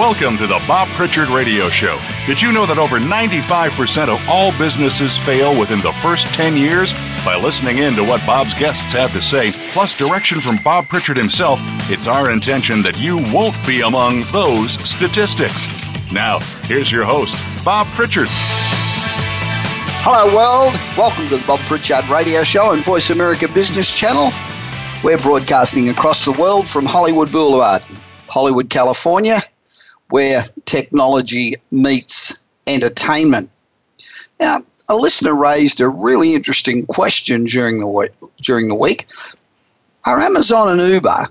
Welcome to the Bob Pritchard Radio Show. Did you know that over 95% of all businesses fail within the first 10 years? By listening in to what Bob's guests have to say, plus direction from Bob Pritchard himself, it's our intention that you won't be among those statistics. Now, here's your host, Bob Pritchard. Hello, world. Welcome to the Bob Pritchard Radio Show and Voice America Business Channel. We're broadcasting across the world from Hollywood Boulevard, Hollywood, California where technology meets entertainment. Now, a listener raised a really interesting question during the week, during the week. Are Amazon and Uber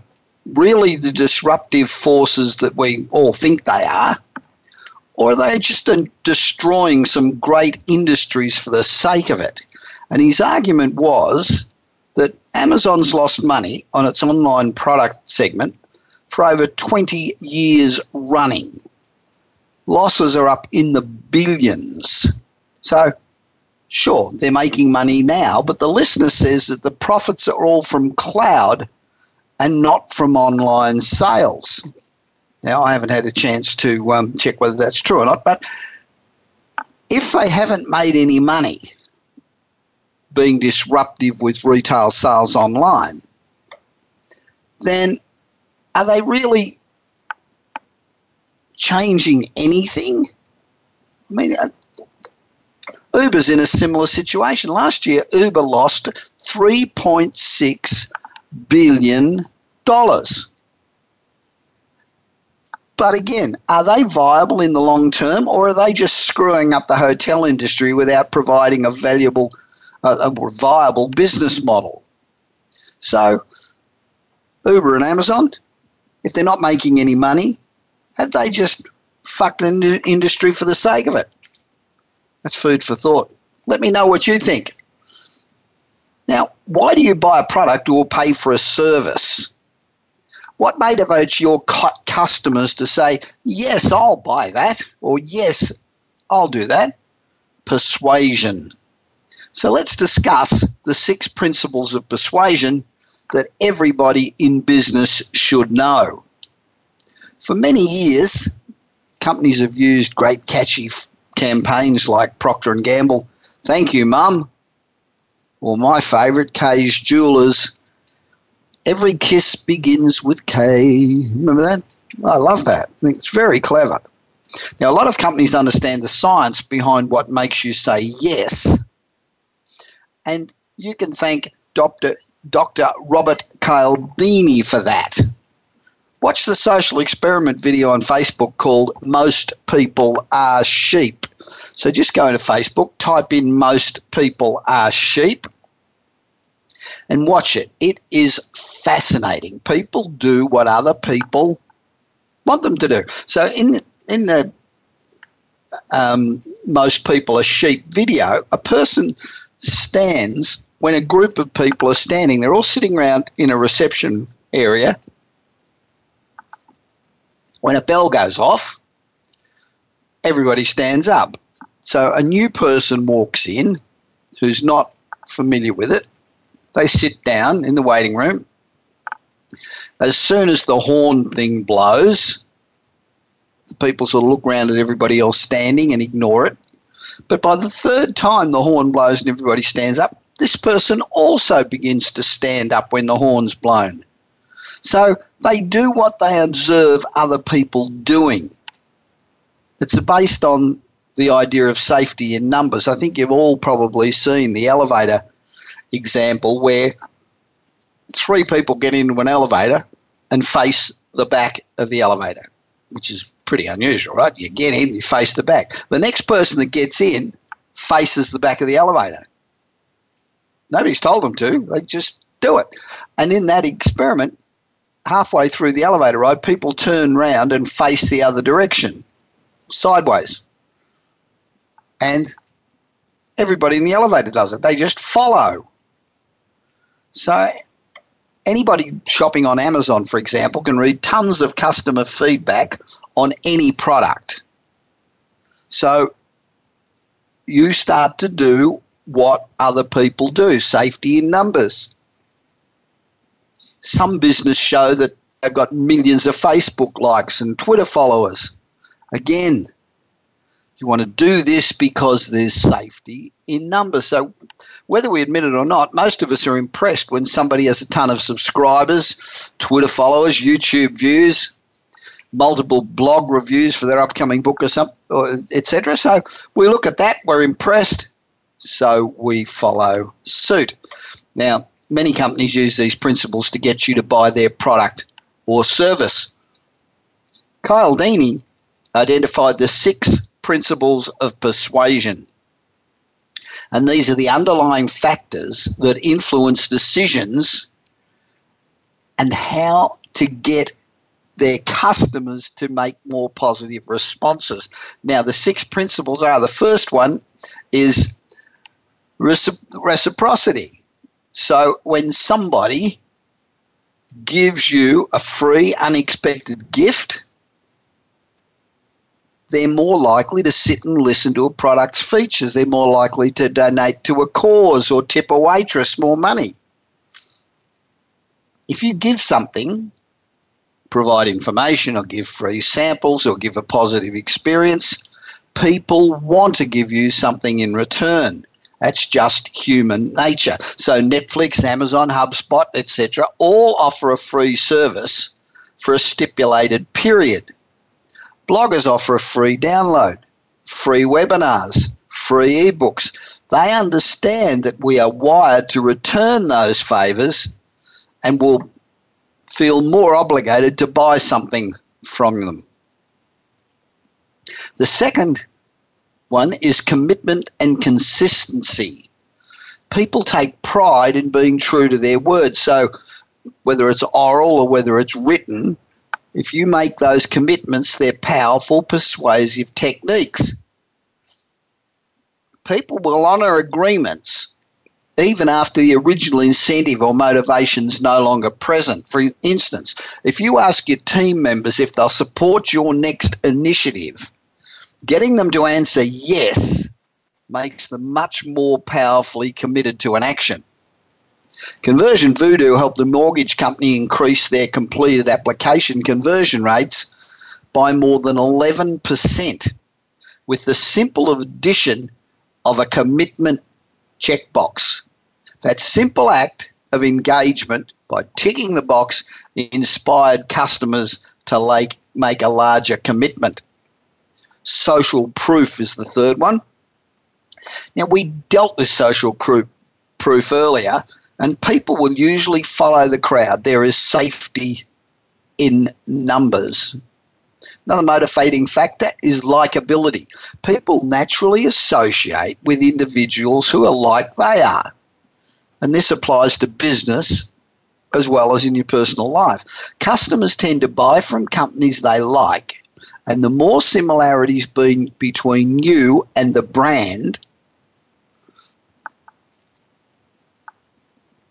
really the disruptive forces that we all think they are? Or are they just destroying some great industries for the sake of it? And his argument was that Amazon's lost money on its online product segment for over 20 years running. Losses are up in the billions. So, sure, they're making money now, but the listener says that the profits are all from cloud and not from online sales. Now, I haven't had a chance to um, check whether that's true or not, but if they haven't made any money being disruptive with retail sales online, then are they really changing anything? I mean, uh, Uber's in a similar situation. Last year, Uber lost $3.6 billion. But again, are they viable in the long term or are they just screwing up the hotel industry without providing a valuable, uh, a viable business model? So, Uber and Amazon, if they're not making any money, have they just fucked an industry for the sake of it? That's food for thought. Let me know what you think. Now, why do you buy a product or pay for a service? What motivates your customers to say, yes, I'll buy that, or yes, I'll do that? Persuasion. So let's discuss the six principles of persuasion that everybody in business should know. For many years, companies have used great catchy f- campaigns like Procter and Gamble, "Thank you, Mum," or my favourite, Kay's Jewelers. Every kiss begins with K. Remember that? I love that. I think it's very clever. Now, a lot of companies understand the science behind what makes you say yes. And you can thank Dr. Dr. Robert Cialdini for that. Watch the social experiment video on Facebook called Most People Are Sheep. So just go into Facebook, type in Most People Are Sheep, and watch it. It is fascinating. People do what other people want them to do. So in in the um, most people are sheep video, a person stands when a group of people are standing, they're all sitting around in a reception area. When a bell goes off, everybody stands up. So a new person walks in who's not familiar with it. They sit down in the waiting room. As soon as the horn thing blows, the people sort of look around at everybody else standing and ignore it. But by the third time the horn blows and everybody stands up, this person also begins to stand up when the horn's blown. So they do what they observe other people doing. It's based on the idea of safety in numbers. I think you've all probably seen the elevator example where three people get into an elevator and face the back of the elevator, which is pretty unusual, right? You get in, you face the back. The next person that gets in faces the back of the elevator. Nobody's told them to. They just do it. And in that experiment, halfway through the elevator ride, people turn round and face the other direction, sideways. And everybody in the elevator does it. They just follow. So anybody shopping on Amazon, for example, can read tons of customer feedback on any product. So you start to do what other people do safety in numbers. Some business show that they've got millions of Facebook likes and Twitter followers. Again, you want to do this because there's safety in numbers. So, whether we admit it or not, most of us are impressed when somebody has a ton of subscribers, Twitter followers, YouTube views, multiple blog reviews for their upcoming book or something, etc. So, we look at that, we're impressed, so we follow suit. Now, many companies use these principles to get you to buy their product or service. Cialdini identified the six principles of persuasion. And these are the underlying factors that influence decisions and how to get their customers to make more positive responses. Now, the six principles are the first one is reciprocity. So, when somebody gives you a free, unexpected gift, they're more likely to sit and listen to a product's features. They're more likely to donate to a cause or tip a waitress more money. If you give something, provide information or give free samples or give a positive experience, people want to give you something in return. That's just human nature. So Netflix, Amazon, HubSpot, etc., all offer a free service for a stipulated period. Bloggers offer a free download, free webinars, free ebooks. They understand that we are wired to return those favors and will feel more obligated to buy something from them. The second one is commitment and consistency. People take pride in being true to their word. So, whether it's oral or whether it's written, if you make those commitments, they're powerful, persuasive techniques. People will honour agreements even after the original incentive or motivation is no longer present. For instance, if you ask your team members if they'll support your next initiative, getting them to answer yes makes them much more powerfully committed to an action. Conversion Voodoo helped the mortgage company increase their completed application conversion rates by more than 11% with the simple addition of a commitment checkbox. That simple act of engagement by ticking the box inspired customers to like, make a larger commitment. Social proof is the third one. Now, we dealt with social proof earlier, and people will usually follow the crowd. There is safety in numbers. Another motivating factor is likability. People naturally associate with individuals who are like they are. And this applies to business as well as in your personal life. Customers tend to buy from companies they like, and the more similarities being between you and the brand,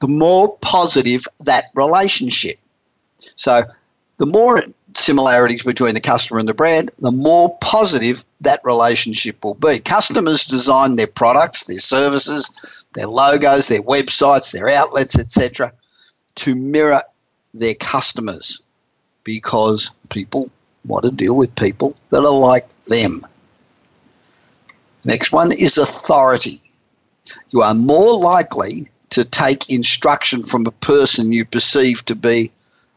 the more positive that relationship. So, the more similarities between the customer and the brand, the more positive that relationship will be. Customers design their products, their services, their logos, their websites, their outlets, etc., to mirror their customers because people want to deal with people that are like them. Next one is authority. You are more likely to take instruction from a person you perceive to be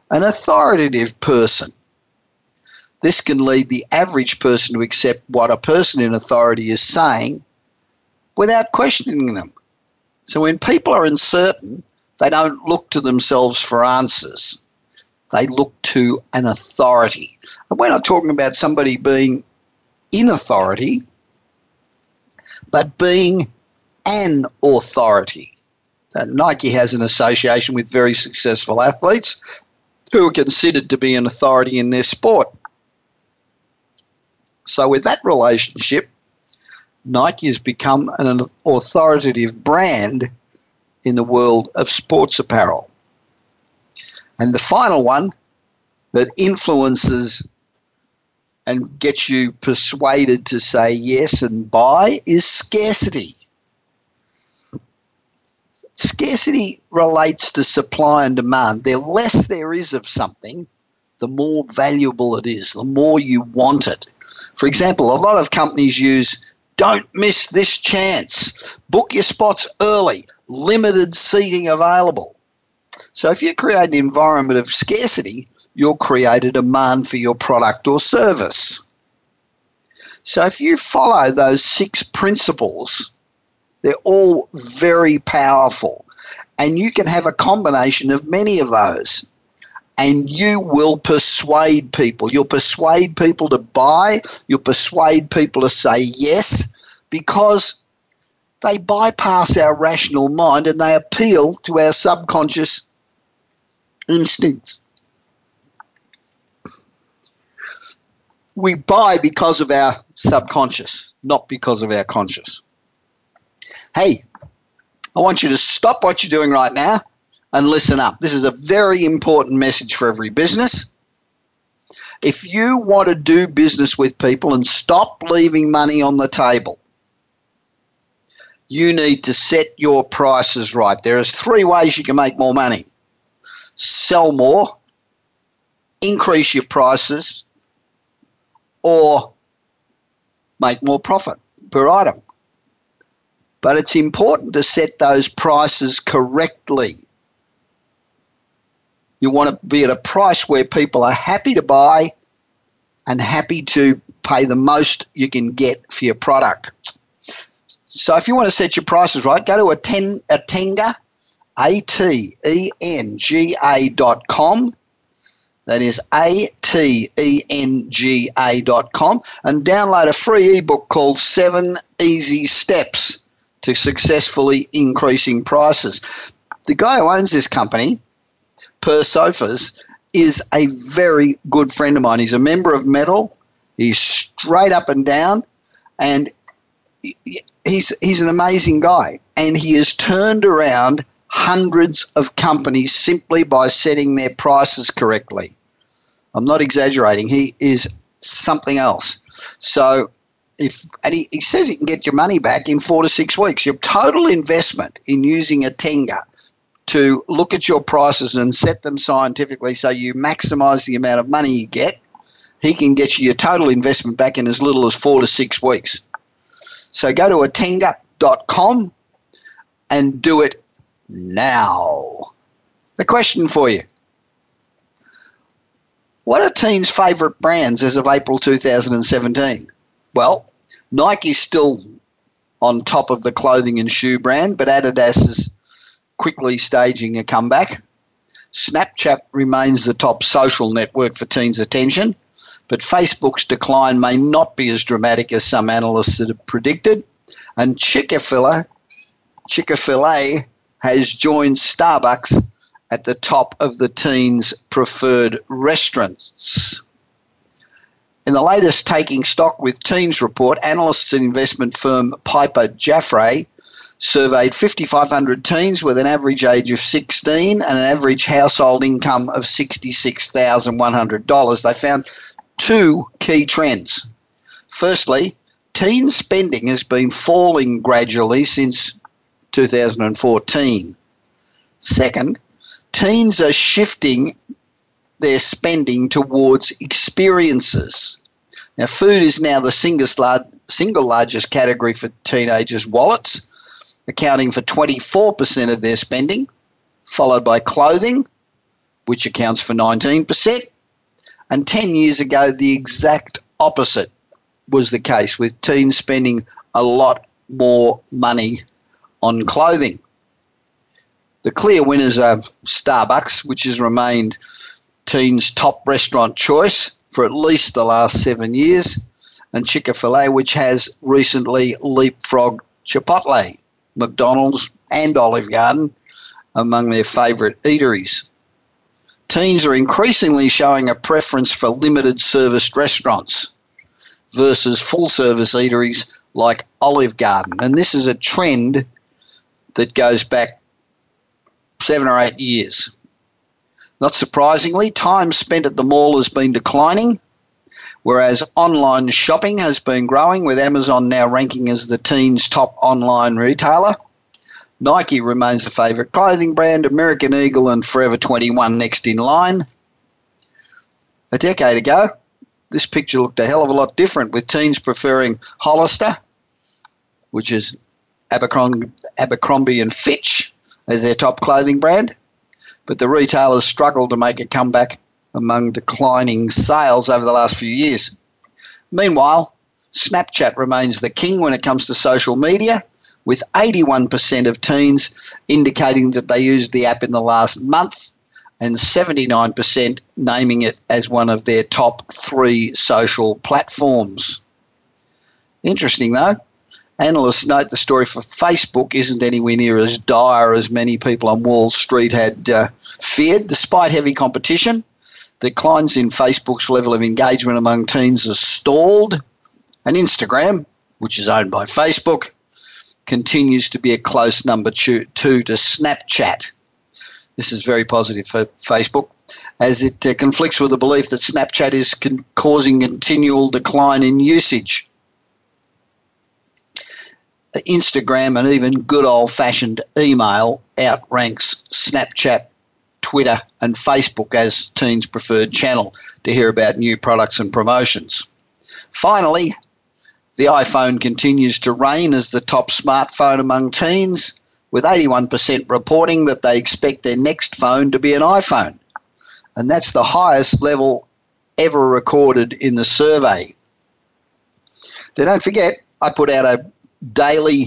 an authoritative person. This can lead the average person to accept what a person in authority is saying without questioning them. So when people are uncertain, they don't look to themselves for answers. They look to an authority. And we're not talking about somebody being in authority, but being an authority. Nike has an association with very successful athletes who are considered to be an authority in their sport. So, with that relationship, Nike has become an authoritative brand in the world of sports apparel. And the final one that influences and gets you persuaded to say yes and buy is scarcity. Scarcity relates to supply and demand. The less there is of something, the more valuable it is, the more you want it. For example, a lot of companies use don't miss this chance, book your spots early, limited seating available. So if you create an environment of scarcity, you'll create a demand for your product or service. So if you follow those six principles, they're all very powerful. And you can have a combination of many of those. And you will persuade people. You'll persuade people to buy. You'll persuade people to say yes because they bypass our rational mind and they appeal to our subconscious instincts. We buy because of our subconscious, not because of our conscious. Hey, I want you to stop what you're doing right now and listen up. This is a very important message for every business. If you want to do business with people and stop leaving money on the table, you need to set your prices right. There are three ways you can make more money. Sell more, increase your prices, or make more profit per item. But it's important to set those prices correctly. You want to be at a price where people are happy to buy and happy to pay the most you can get for your product. So if you want to set your prices right, go to a ten, Atenga, A-T-E-N-G-A dot com. That is A-T-E-N-G-A dot com and download a free ebook called Seven Easy Steps to successfully increasing prices. The guy who owns this company, Per Sjofors, is a very good friend of mine. He's a member of Metal. He's straight up and down, and he's he's an amazing guy. And he has turned around hundreds of companies simply by setting their prices correctly. I'm not exaggerating. He is something else. So if and he, he says he can get your money back in four to six weeks. Your total investment in using Atenga to look at your prices and set them scientifically so you maximize the amount of money you get, he can get you your total investment back in as little as four to six weeks. So go to atenga.com and do it now. The question for you What are teens' favourite brands as of April 2017? Well, Nike's still on top of the clothing and shoe brand, but Adidas is quickly staging a comeback. Snapchat remains the top social network for teens' attention, but Facebook's decline may not be as dramatic as some analysts have predicted. And Chick-fil-A, Chick-fil-A has joined Starbucks at the top of the teens' preferred restaurants. In the latest Taking Stock with Teens report, analysts at investment firm Piper Jaffray surveyed 5,500 teens with an average age of 16 and an average household income of $66,100. They found two key trends. Firstly, teen spending has been falling gradually since 2014. Second, teens are shifting their spending towards experiences. Now, food is now the single, largest category for teenagers' wallets, accounting for 24% of their spending, followed by clothing, which accounts for 19%. And 10 years ago, the exact opposite was the case, with teens spending a lot more money on clothing. The clear winners are Starbucks, which has remained teens' top restaurant choice for at least the last seven years, and Chick fil A, which has recently leapfrogged Chipotle, McDonald's, and Olive Garden among their favourite eateries. Teens are increasingly showing a preference for limited serviced restaurants versus full service eateries like Olive Garden. And this is a trend that goes back seven or eight years. Not surprisingly, time spent at the mall has been declining, whereas online shopping has been growing, with Amazon now ranking as the teens' top online retailer. Nike remains the favourite clothing brand, American Eagle and Forever 21 next in line. A decade ago, this picture looked a hell of a lot different, with teens preferring Hollister, which is Abercrombie, and Fitch, as their top clothing brand. But the retailers struggled to make a comeback among declining sales over the last few years. Meanwhile, Snapchat remains the king when it comes to social media, with 81% of teens indicating that they used the app in the last month and 79% naming it as one of their top three social platforms. Interesting though, analysts note the story for Facebook isn't anywhere near as dire as many people on Wall Street had uh, feared, despite heavy competition. Declines in Facebook's level of engagement among teens has stalled, and Instagram, which is owned by Facebook, continues to be a close number two, two to Snapchat. This is very positive for Facebook, as it uh, conflicts with the belief that Snapchat is con- causing continual decline in usage. Instagram and even good old fashioned email outranks Snapchat, Twitter, and Facebook as teens' preferred channel to hear about new products and promotions. Finally, the iPhone continues to reign as the top smartphone among teens, with 81% reporting that they expect their next phone to be an iPhone. And that's the highest level ever recorded in the survey. Now, don't forget, I put out a daily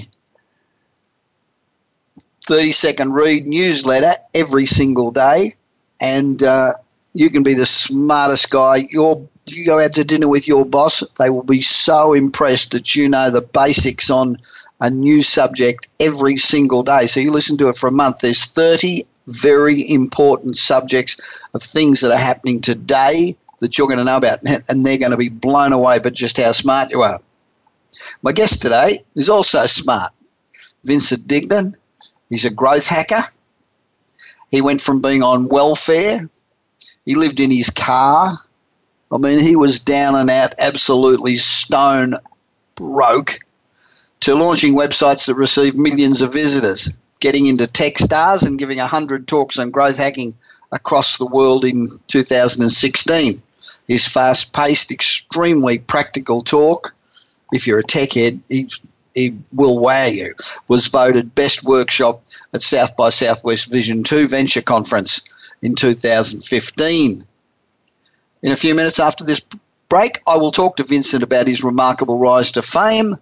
30 second read newsletter every single day, and uh, you can be the smartest guy. Your you go out to dinner with your boss, they will be so impressed that you know the basics on a new subject every single day. So you listen to it for a month. There's 30 very important subjects of things that are happening today that you're going to know about, and they're going to be blown away by just how smart you are. My guest today is also smart. Vincent Dignan. He's a growth hacker. He went from being on welfare, he lived in his car. I mean, he was down and out, absolutely stone broke, to launching websites that receive millions of visitors, getting into Techstars and giving 100 talks on growth hacking across the world in 2016. His fast paced, extremely practical talk if you're a tech head, he, he will wow you, was voted best workshop at South by Southwest Vision 2 Venture Conference in 2015. In a few minutes after this break, I will talk to Vincent about his remarkable rise to fame.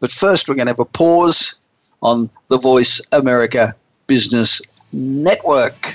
But first, we're going to have a pause on the Voice America Business Network.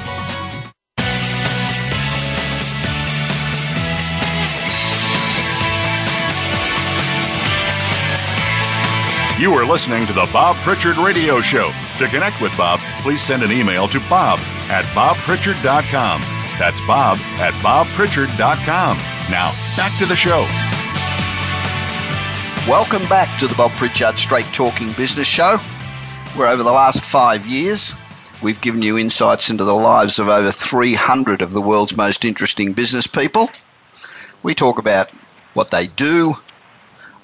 You are listening to the Bob Pritchard Radio Show. To connect with Bob, please send an email to bob at bobpritchard.com. That's bob at bobpritchard.com. Now, back to the show. Welcome back to the Bob Pritchard Straight Talking Business Show, where over the last five years, we've given you insights into the lives of over 300 of the world's most interesting business people. We talk about what they do,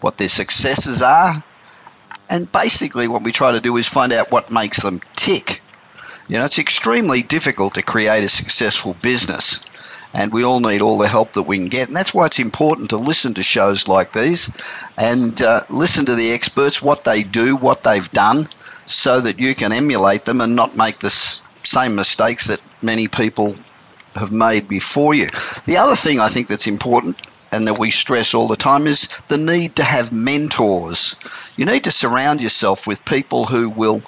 what their successes are, and basically, what we try to do is find out what makes them tick. You know, it's extremely difficult to create a successful business, and we all need all the help that we can get. And that's why it's important to listen to shows like these and uh, listen to the experts, what they do, what they've done, so that you can emulate them and not make the same mistakes that many people have made before you. The other thing I think that's important and that we stress all the time is the need to have mentors. You need to surround yourself with people who will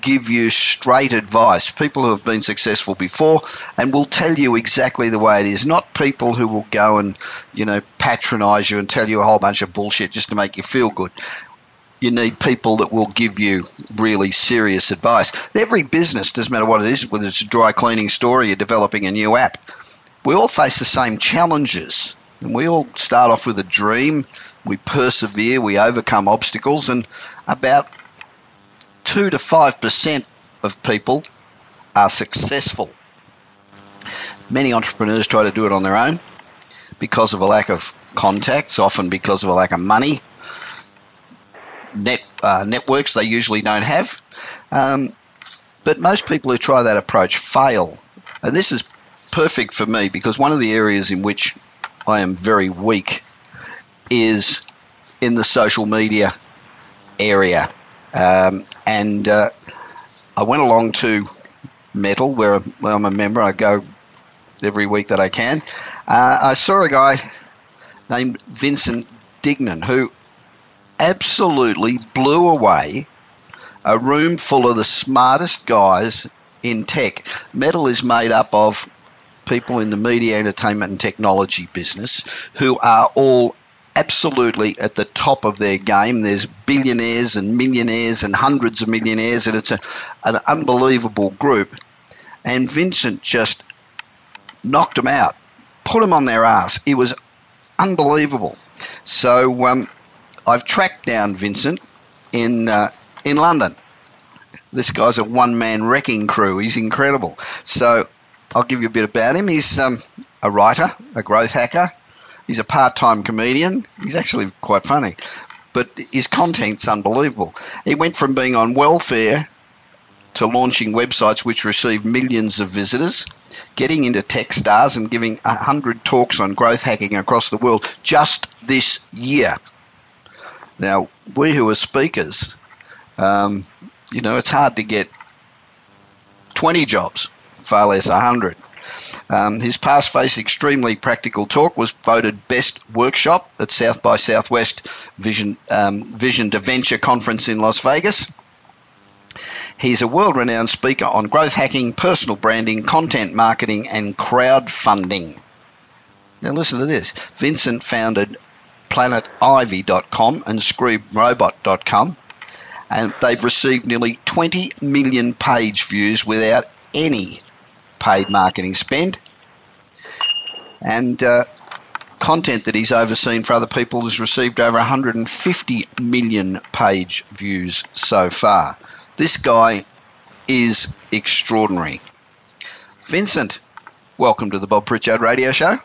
give you straight advice, people who have been successful before and will tell you exactly the way it is, not people who will go and, you know, patronize you and tell you a whole bunch of bullshit just to make you feel good. You need people that will give you really serious advice. Every business, doesn't matter what it is, whether it's a dry cleaning store or you're developing a new app, we all face the same challenges. And we all start off with a dream, we persevere, we overcome obstacles, and about 2 to 5% of people are successful. Many entrepreneurs try to do it on their own because of a lack of contacts, often because of a lack of money. Net uh, networks they usually don't have, um, but most people who try that approach fail. And this is perfect for me because one of the areas in which I am very weak is in the social media area. Um, and uh, I went along to Metal, where I'm a member. I go every week that I can. Uh, I saw a guy named Vincent Dignan who absolutely blew away a room full of the smartest guys in tech. Metal is made up of people in the media, entertainment, and technology business who are all absolutely at the top of their game. There's billionaires and millionaires and hundreds of millionaires, and it's a, an unbelievable group. And Vincent just knocked them out, put them on their ass. It was unbelievable. So um, I've tracked down Vincent in uh, in London. This guy's a one man wrecking crew. He's incredible. So I'll give you a bit about him. He's um, a writer, a growth hacker. He's a part time comedian. He's actually quite funny, but his content's unbelievable. He went from being on welfare to launching websites which receive millions of visitors, getting into Techstars and giving 100 talks on growth hacking across the world just this year. Now, we who are speakers, um, you know, it's hard to get 20 jobs far less 100. Um, his past face extremely practical talk was voted best workshop at South by Southwest Vision um, Vision to Venture conference in Las Vegas. He's a world renowned speaker on growth hacking, personal branding, content marketing, and crowdfunding. Now, listen to this Vincent founded planetivy.com and screamrobot.com, and they've received nearly 20 million page views without any paid marketing spend. And uh, content that he's overseen for other people has received over 150 million page views so far. This guy is extraordinary. Vincent, welcome to the Bob Pritchard Radio Show.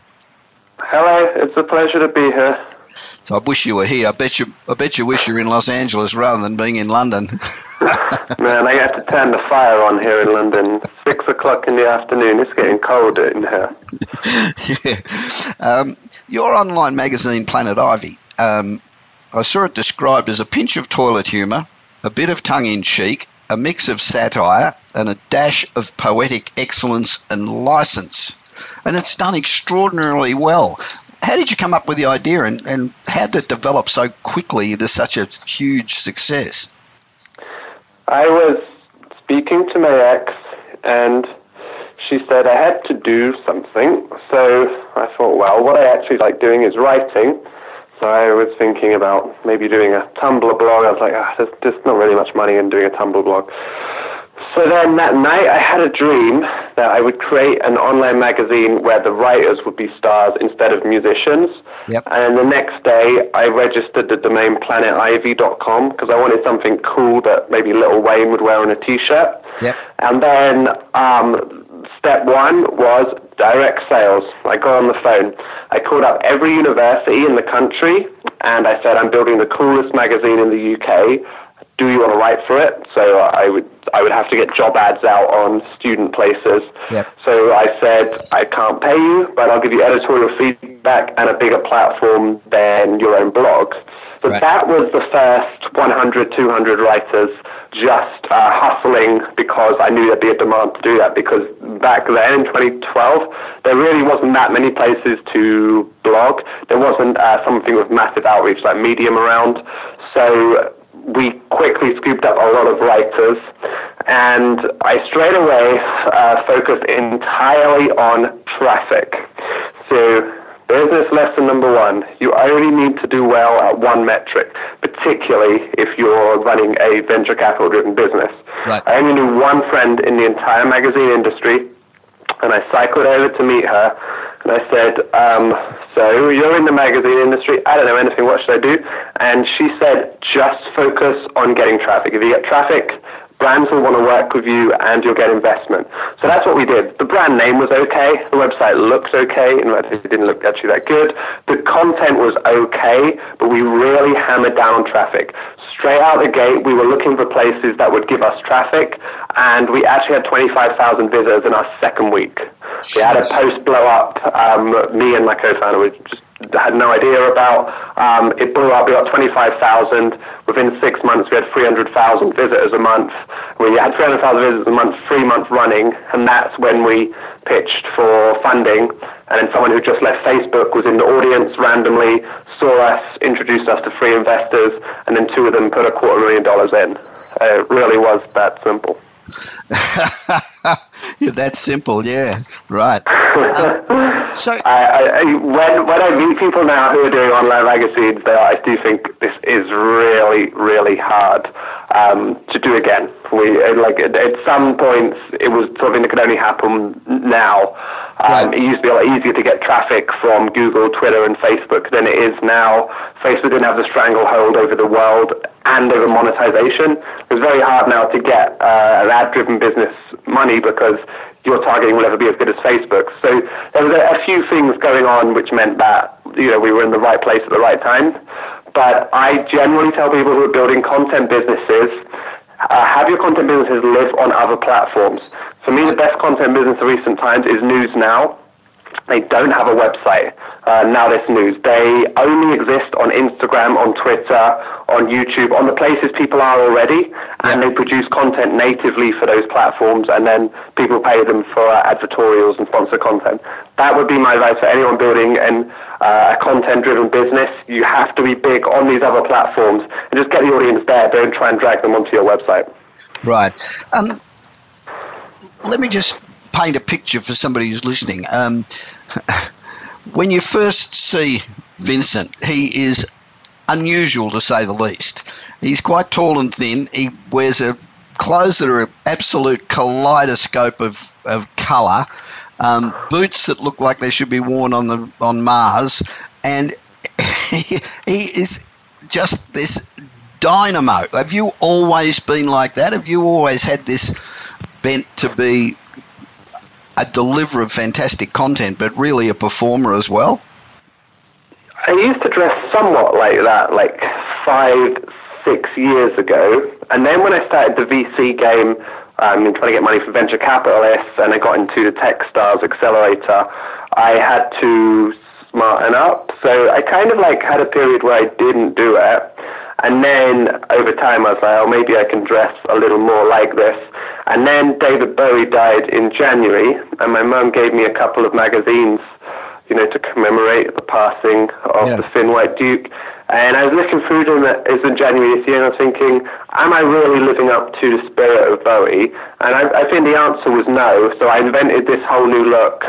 Hello, it's a pleasure to be here. So I wish you were here. I bet you, I bet you wish you were in Los Angeles rather than being in London. Man, I have to turn the fire on here in London. Six o'clock in the afternoon. It's getting colder in here. yeah. Um, your online magazine, Planet Ivy, um, I saw it described as a pinch of toilet humour, a bit of tongue in cheek, a mix of satire, and a dash of poetic excellence and license. And it's done extraordinarily well. How did you come up with the idea and, and how did it develop so quickly into such a huge success? I was speaking to my ex, and she said I had to do something. So I thought, well, what I actually like doing is writing. So I was thinking about maybe doing a Tumblr blog. I was like, ah, there's, there's not really much money in doing a Tumblr blog. So then that night I had a dream that I would create an online magazine where the writers would be stars instead of musicians. Yep. And the next day I registered the domain planetivy.com because I wanted something cool that maybe Little Wayne would wear on a t-shirt. Yep. And then um, step one was direct sales. I got on the phone. I called up every university in the country and I said, I'm building the coolest magazine in the UK do you want to write for it? So I would I would have to get job ads out on student places. Yep. So I said I can't pay you, but I'll give you editorial feedback and a bigger platform than your own blog. But Right. that was the first 100, 200 writers just uh, hustling because I knew there'd be a demand to do that. Because back then in 2012, there really wasn't that many places to blog. There wasn't uh, something with massive outreach like Medium around. So we quickly scooped up a lot of writers, and I straight away uh, focused entirely on traffic. So Business lesson number one you only need to do well at one metric, particularly if you're running a venture capital driven business. Right. I only knew one friend in the entire magazine industry, and I cycled over to meet her. And I said, um, So you're in the magazine industry. I don't know anything. What should I do? And she said, Just focus on getting traffic. If you get traffic, brands will want to work with you and you'll get investment. So that's what we did. The brand name was okay. The website looked okay. In fact, it didn't look actually that good. The content was okay, but we really hammered down on traffic. Straight out the gate, we were looking for places that would give us traffic, and we actually had 25,000 visitors in our second week. We had a post blow up. Um, me and my co-founder we just had no idea about. Um, it blew up. We got 25,000. Within six months, we had 300,000 visitors a month. We had 300,000 visitors a month, three months running, and that's when we pitched for funding. And then someone who just left Facebook was in the audience randomly, saw us, introduced us to three investors, and then two of them put a quarter million dollars in. Uh, it really was that simple. yeah, that's simple. Yeah, right. Um, so I, I, when when I meet people now who are doing online magazines, they I do think this is really really hard um, to do again. We like at, at some points it was something that could only happen now. Um, Right. It used to be a lot easier to get traffic from Google, Twitter, and Facebook than it is now. Facebook didn't have the stranglehold over the world and over monetization. It's very hard now to get uh, an ad-driven business money because your targeting will never be as good as Facebook. So there were a, a few things going on which meant that you know we were in the right place at the right time. But I generally tell people who are building content businesses uh, have your content businesses live on other platforms. For me, the best content business of recent times is News Now. They don't have a website. Uh, NowThis News. They only exist on Instagram, on Twitter, on YouTube, on the places people are already, and Yeah. they produce content natively for those platforms, and then people pay them for uh, advertorials and sponsor content. That would be my advice for anyone building an, uh, a content-driven business. You have to be big on these other platforms, and just get the audience there. Don't try and drag them onto your website. Right. Um, let me just paint a picture for somebody who's listening. Um, when you first see Vincent, he is unusual to say the least. He's quite tall and thin. He wears a clothes that are an absolute kaleidoscope of, of colour, um, boots that look like they should be worn on the on Mars, and he, he is just this dynamo. Have you always been like that? Have you always had this bent to be a deliverer of fantastic content, but really a performer as well? I used to dress somewhat like that, like five, six years ago. And then when I started the VC game, um, trying to get money from venture capitalists, and I got into the Techstars Accelerator, I had to smarten up. So I kind of like had a period where I didn't do it. And then over time, I was like, oh, maybe I can dress a little more like this. And then David Bowie died in January, and my mum gave me a couple of magazines, you know, to commemorate the passing of Yeah. the Thin White Duke. And I was looking through them as in January this year, and I was thinking, am I really living up to the spirit of Bowie? And I, I think the answer was no. So I invented this whole new look.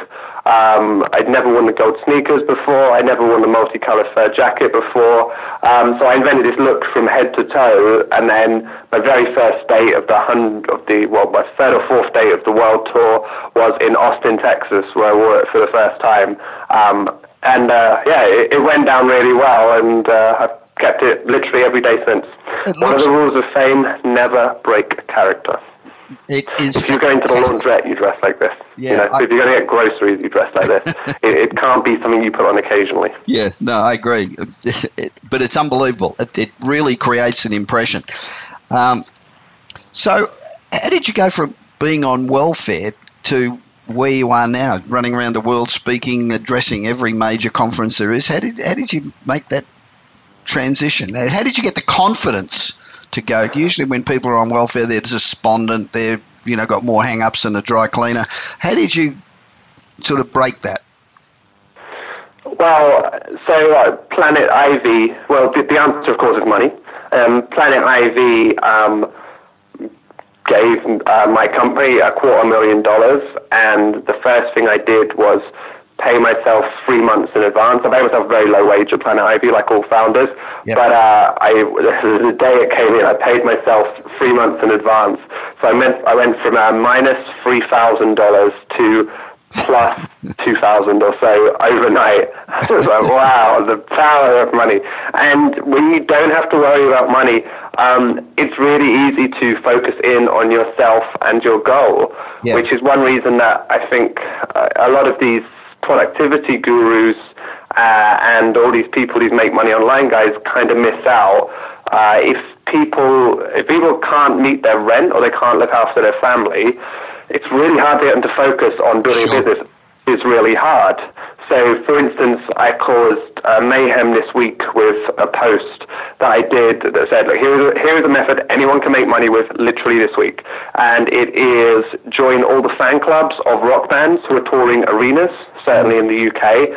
Um, I'd never worn the gold sneakers before. I never worn the multicolored fur jacket before. Um, so I invented this look from head to toe. And then my very first date of the hun- of the well, my third or fourth date of the world tour was in Austin, Texas, where I wore it for the first time. Um, and uh, yeah, it, it went down really well, and uh, I've kept it literally every day since. It One of the rules of fame: never break character. It is. If you're going to the laundrette, you dress like this. Yeah, you know, I- if you're going to get groceries, you dress like this. it, it can't be something you put on occasionally. Yeah, no, I agree. It- but it's unbelievable. It, it really creates an impression. Um, so, how did you go from being on welfare to where you are now, running around the world, speaking, addressing every major conference there is? How did how did you make that transition? How did you get the confidence to go? Usually, when people are on welfare, they're despondent. They're you know got more hang-ups than a dry cleaner. How did you sort of break that? Well, so uh, Planet Ivy, well, the, the answer, of course, is money. Um, Planet Ivy um, gave uh, my company a quarter million dollars, and the first thing I did was pay myself three months in advance. I pay myself a very low wage at Planet Ivy, like all founders. Yep. But uh, I, the day it came in, I paid myself three months in advance. So I, meant, I went from uh, minus $3,000 to plus 2000 or so overnight. I was like, wow, the power of money. And when you don't have to worry about money, um, it's really easy to focus in on yourself and your goal, Yeah. which is one reason that I think uh, a lot of these productivity gurus uh, and all these people who make money online guys kind of miss out. Uh, if people if people can't meet their rent or they can't look after their family, it's really hard to get them to focus on building Sure. a business. It's really hard. So, for instance, I caused uh, mayhem this week with a post that I did that said, look, here is, a, here is a method anyone can make money with literally this week. And it is join all the fan clubs of rock bands who are touring arenas, certainly in the UK,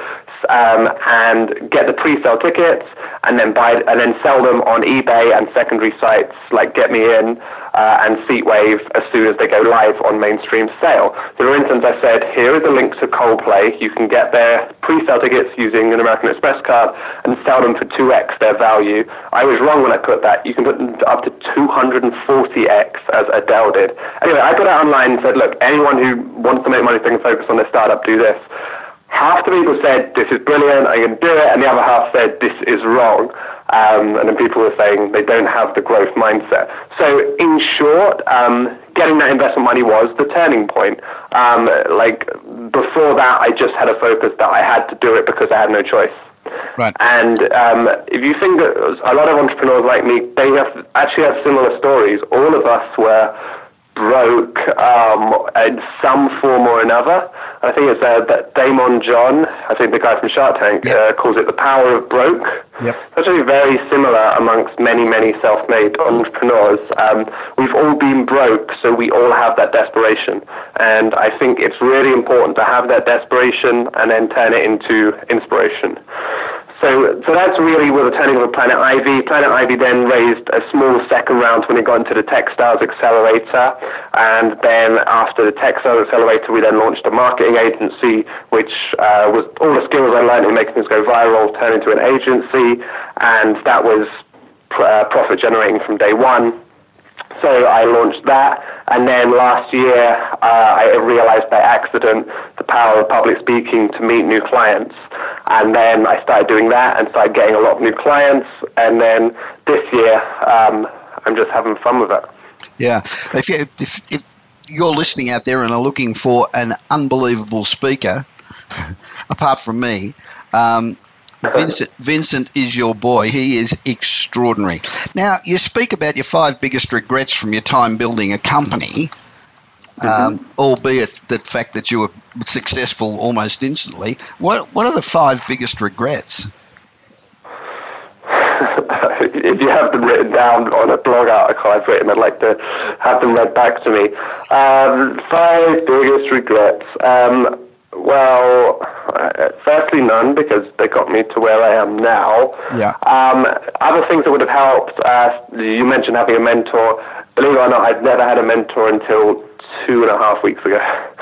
um, and get the pre-sale tickets and then buy and then sell them on eBay and secondary sites like Get Me In uh, and Seatwave as soon as they go live on mainstream sale. So for instance, I said, here is a link to Coldplay. You can get their pre-sale tickets using an American Express card and sell them for 2x their value. I was wrong when I put that. You can put them up to 240x as Adele did. Anyway, I put it online and said, look, anyone who wants to make money they can focus on their startup, do this half the people said this is brilliant, I can do it, and the other half said this is wrong. Um, and then people were saying they don't have the growth mindset. So in short, um, getting that investment money was the turning point. Um, like before that, I just had a focus that I had to do it because I had no choice. Right. And um, if you think that a lot of entrepreneurs like me, they have actually have similar stories. All of us were broke um, in some form or another. I think it's uh, that Daymond John, I think the guy from Shark Tank, Yep. uh, calls it the power of broke. Yep. It's actually very similar amongst many, many self-made entrepreneurs. Um, we've all been broke, so we all have that desperation. And I think it's really important to have that desperation and then turn it into inspiration. So, so that's really where the turning of Planet Ivy. Planet Ivy then raised a small second round when it got into the Techstars Accelerator, and then after the Techstars Accelerator, we then launched a marketing agency, which uh, was all the skills I learned in making things go viral turned into an agency, and that was uh, profit generating from day one. So I launched that, and then last year uh, I realized by accident the power of public speaking to meet new clients. And then I started doing that and started getting a lot of new clients. And then this year um, I'm just having fun with it. Yeah. If, you, if, if you're listening out there and are looking for an unbelievable speaker, apart from me, um, Vincent, Vincent is your boy. He is extraordinary. Now, you speak about your five biggest regrets from your time building a company, um, albeit the fact that you were successful almost instantly. What, what are the five biggest regrets? if you have them written down on a blog article I've written, I'd like to have them read back to me. Um, five biggest regrets. Um, well, uh, firstly, none because they got me to where I am now. Yeah. Um, other things that would have helped. Uh, you mentioned having a mentor. Believe it or not, I'd never had a mentor until two and a half weeks ago.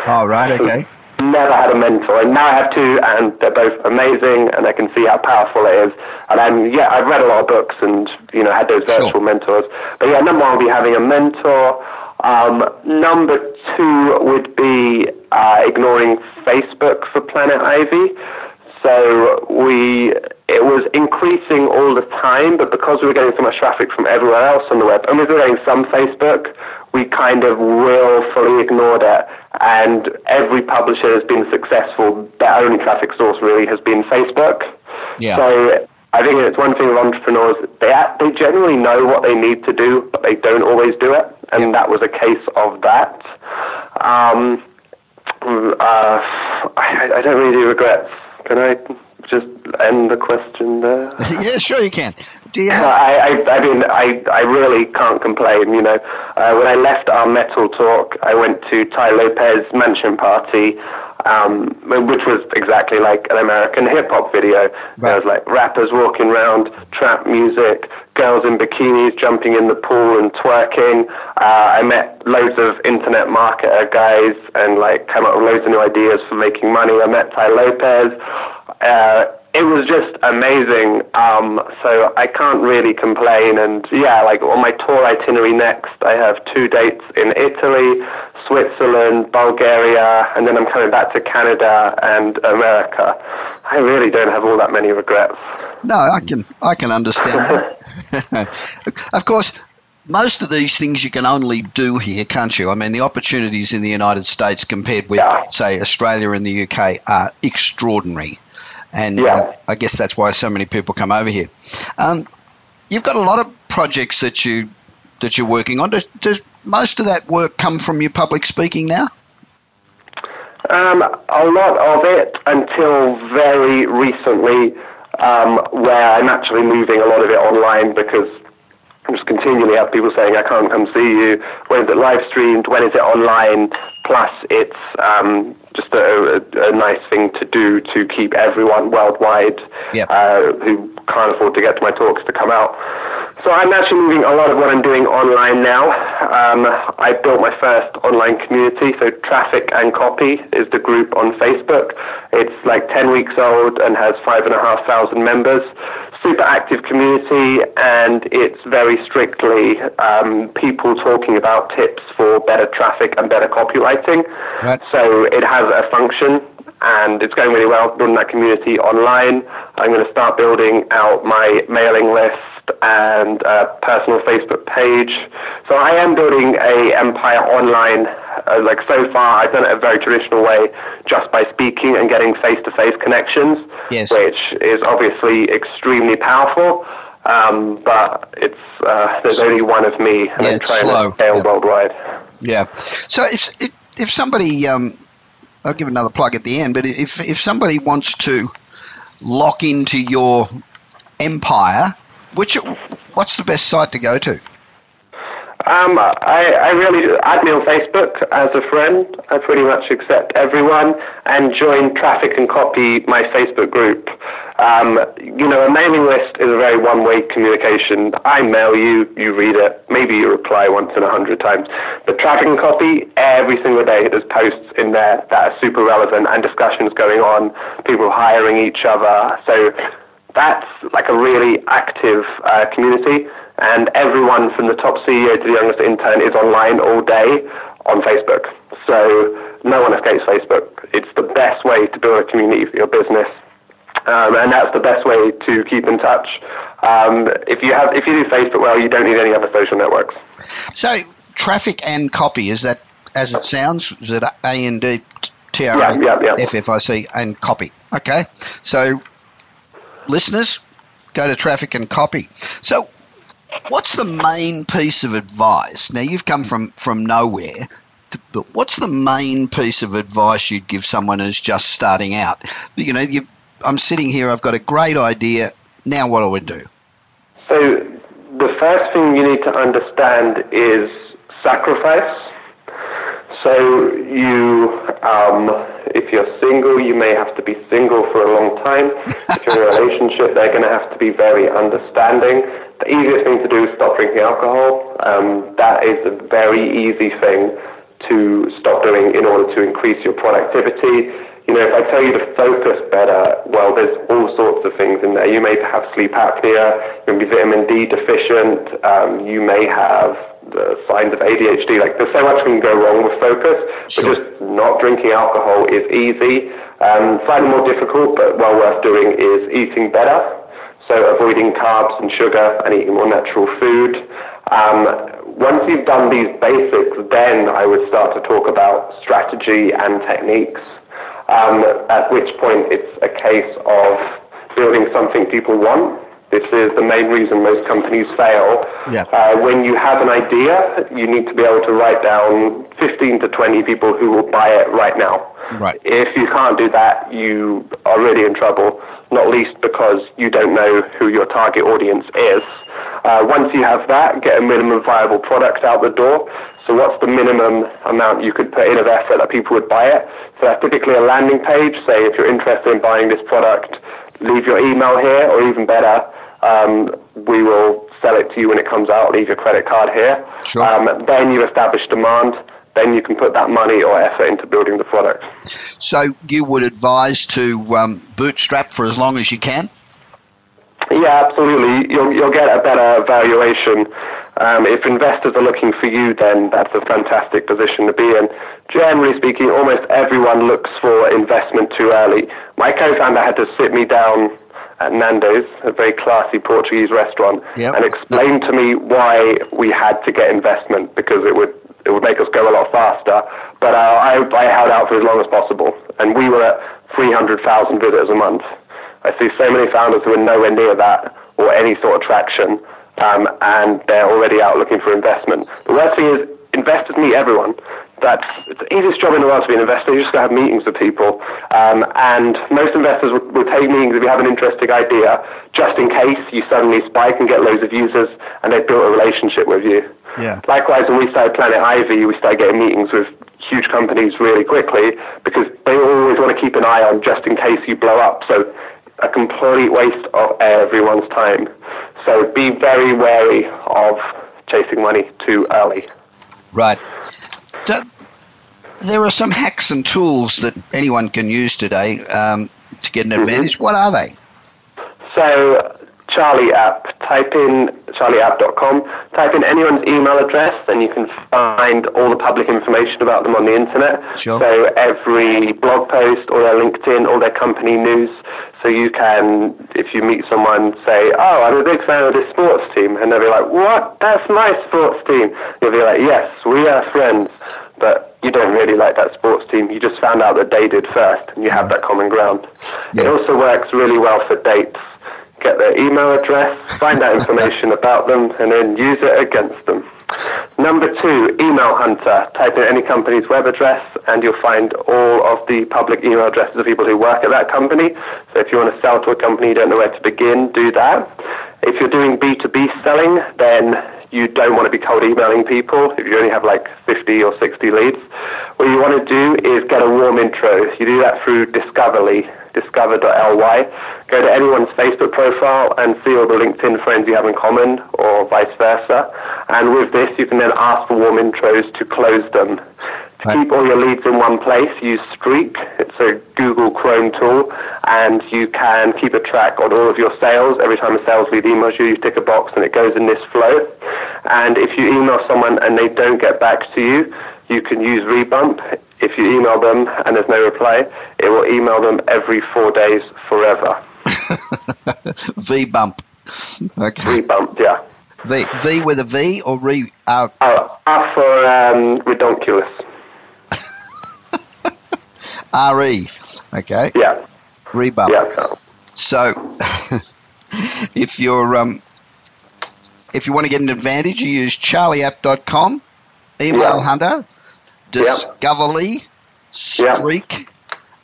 All right. okay. Never had a mentor, and now I have two, and they're both amazing, and I can see how powerful it is. And then, yeah, I've read a lot of books, and you know, had those Sure. virtual mentors. But yeah, number one would be having a mentor. Um, number two would be uh, ignoring Facebook for Planet Ivy. So we, it was increasing all the time, but because we were getting so much traffic from everywhere else on the web, and we were getting some Facebook, we kind of willfully ignored it. And every publisher has been successful. Their only traffic source really has been Facebook. Yeah. So I think it's one thing with entrepreneurs. They they generally know what they need to do, but they don't always do it, and Yep. that was a case of that. Um, uh, I, I don't really do regrets. Can I just end the question there? yeah, sure you can. Do you have? I, I, I mean, I, I really can't complain. You know, uh, when I left our metal talk, I went to Tai Lopez mansion party, um, which was exactly like an American hip hop video. There was like rappers walking around, trap music, girls in bikinis jumping in the pool and twerking. Uh, I met loads of internet marketer guys and like came up with loads of new ideas for making money. I met Tai Lopez. Uh, it was just amazing. Um, so I can't really complain. And yeah, like on my tour itinerary next, I have two dates in Italy, Switzerland, Bulgaria, and then I'm coming back to Canada and America. I really don't have all that many regrets. No, I can I can understand that. of course, most of these things you can only do here, can't you? I mean, the opportunities in the United States compared with, Yeah. say, Australia and the UK are extraordinary, and Yeah. um, I guess that's why so many people come over here. Um, you've got a lot of projects that you that you're working on. Does, does most of that work come from your public speaking now? Um, a lot of it until very recently, um, where I'm actually moving a lot of it online because just continually have people saying, I can't come see you. When is it live streamed? When is it online? Plus, it's um, just a, a, a nice thing to do to keep everyone worldwide Yep. uh, who can't afford to get to my talks to come out. So I'm actually moving a lot of what I'm doing online now. Um, I built my first online community. So Traffic and Copy is the group on Facebook. It's like 10 weeks old and has five and a half thousand members. Super active community, and it's very strictly um, people talking about tips for better traffic and better copywriting. Right. So it has a function and it's going really well building that community online. I'm going to start building out my mailing list and a personal Facebook page. So I am building a empire online. Uh, like so far, I've done it a very traditional way, just by speaking and getting face-to-face connections, Yes. which is obviously extremely powerful. Um, but it's uh, there's only one of me, and Yeah, I'm trying slow. to scale Yeah. worldwide. Yeah. So if if, if somebody, um, I'll give another plug at the end, but if if somebody wants to lock into your empire, which what's the best site to go to? Um, I, I really add me on Facebook as a friend. I pretty much accept everyone and join Traffic and Copy, my Facebook group. Um, you know, a mailing list is a very one-way communication. I mail you, you read it, maybe you reply once in a hundred times. But Traffic and Copy, every single day there's posts in there that are super relevant and discussions going on, people hiring each other. So that's like a really active uh, community, and everyone from the top CEO to the youngest intern is online all day on Facebook. So no one escapes Facebook. It's the best way to build a community for your business. Um, and that's the best way to keep in touch. Um, if you have, if you do Facebook well, you don't need any other social networks. So traffic and copy is that as it sounds? Is it A N D T R. A F F I C and copy? Okay. So listeners, go to traffic and copy. So what's the main piece of advice? Now you've come from from nowhere. But what's the main piece of advice you'd give someone who's just starting out? You know, you, I'm sitting here. I've got a great idea. Now, what do I do? So the first thing you need to understand is sacrifice. So you, um, if you're single, you may have to be single for a long time. if you're in a relationship, they're going to have to be very understanding. The easiest thing to do is stop drinking alcohol. Um, that is a very easy thing to stop doing in order to increase your productivity. You know, if I tell you to focus better, well, there's all sorts of things in there. You may have sleep apnea, you may be vitamin D deficient, um, you may have the signs of ADHD. Like, there's so much can go wrong with focus, Sure. but just not drinking alcohol is easy. Um, slightly more difficult, but well worth doing, is eating better. So avoiding carbs and sugar and eating more natural food. Um, once you've done these basics, then I would start to talk about strategy and techniques. Um, at which point it's a case of building something people want. This is the main reason most companies fail. Yeah. Uh, when you have an idea, you need to be able to write down 15 to 20 people who will buy it right now. Right. If you can't do that, you are really in trouble, not least because you don't know who your target audience is. Uh, once you have that, get a minimum viable product out the door. So what's the minimum amount you could put in of effort that people would buy it? So that's typically a landing page. Say if you're interested in buying this product, leave your email here, or even better, um, we will sell it to you when it comes out. Leave your credit card here. Sure. Um, then you establish demand. Then you can put that money or effort into building the product. So you would advise to um, bootstrap for as long as you can? Yeah, absolutely. You'll, you'll get a better valuation. Um, if investors are looking for you, then that's a fantastic position to be in. Generally speaking, almost everyone looks for investment too early. My co-founder had to sit me down at Nando's, a very classy Portuguese restaurant, Yep. and explain to me why we had to get investment because it would it would make us go a lot faster. But uh, I, I held out for as long as possible, and we were at 300,000 visitors a month. I see so many founders who are nowhere near that or any sort of traction, um, and they're already out looking for investment. The worst thing is investors meet everyone. That's the easiest job in the world to be an investor. You just got to have meetings with people, um, and most investors will, will take meetings if you have an interesting idea, just in case you suddenly spike and get loads of users, and they've built a relationship with you. Yeah. Likewise, when we started Planet Ivy, we started getting meetings with huge companies really quickly because they always want to keep an eye on just in case you blow up. So a complete waste of everyone's time. So be very wary of chasing money too early. Right. So there are some hacks and tools that anyone can use today um, to get an advantage. What are they? So Charlie app, type in charlieapp.com, type in anyone's email address, and you can find all the public information about them on the internet. Sure. So every blog post, all their LinkedIn, all their company news. So you can, if you meet someone, say, "Oh, I'm a big fan of this sports team," and they'll be like, "What? That's my sports team." You'll be like, "Yes, we are friends." But you don't really like that sports team. You just found out that they did first, and you have that common ground. It also works really well for dates get their email address, find out information about them, and then use it against them. Number two, email hunter. Type in any company's web address, and you'll find all of the public email addresses of people who work at that company. So if you want to sell to a company, you don't know where to begin, do that. If you're doing B2B selling, then you don't want to be cold emailing people if you only have like 50 or 60 leads. What you want to do is get a warm intro. You do that through Discoverly, discover.ly. Go to anyone's Facebook profile and see all the LinkedIn friends you have in common or vice versa. And with this, you can then ask for warm intros to close them. To keep all your leads in one place, use Streak. It's a Google Chrome tool, and you can keep a track on all of your sales. Every time a sales lead emails you, you tick a box and it goes in this flow. And if you email someone and they don't get back to you, you can use Rebump. If you email them and there's no reply, it will email them every four days forever. V bump. Okay. V bump, yeah. V V with a V or re uh, Oh, R for um, redonkulous. R E. Okay. Yeah, Rebump. yeah. So if you're um, if you want to get an advantage, you use charlieapp.com, email Yeah. hunter, Discoverly. Streak,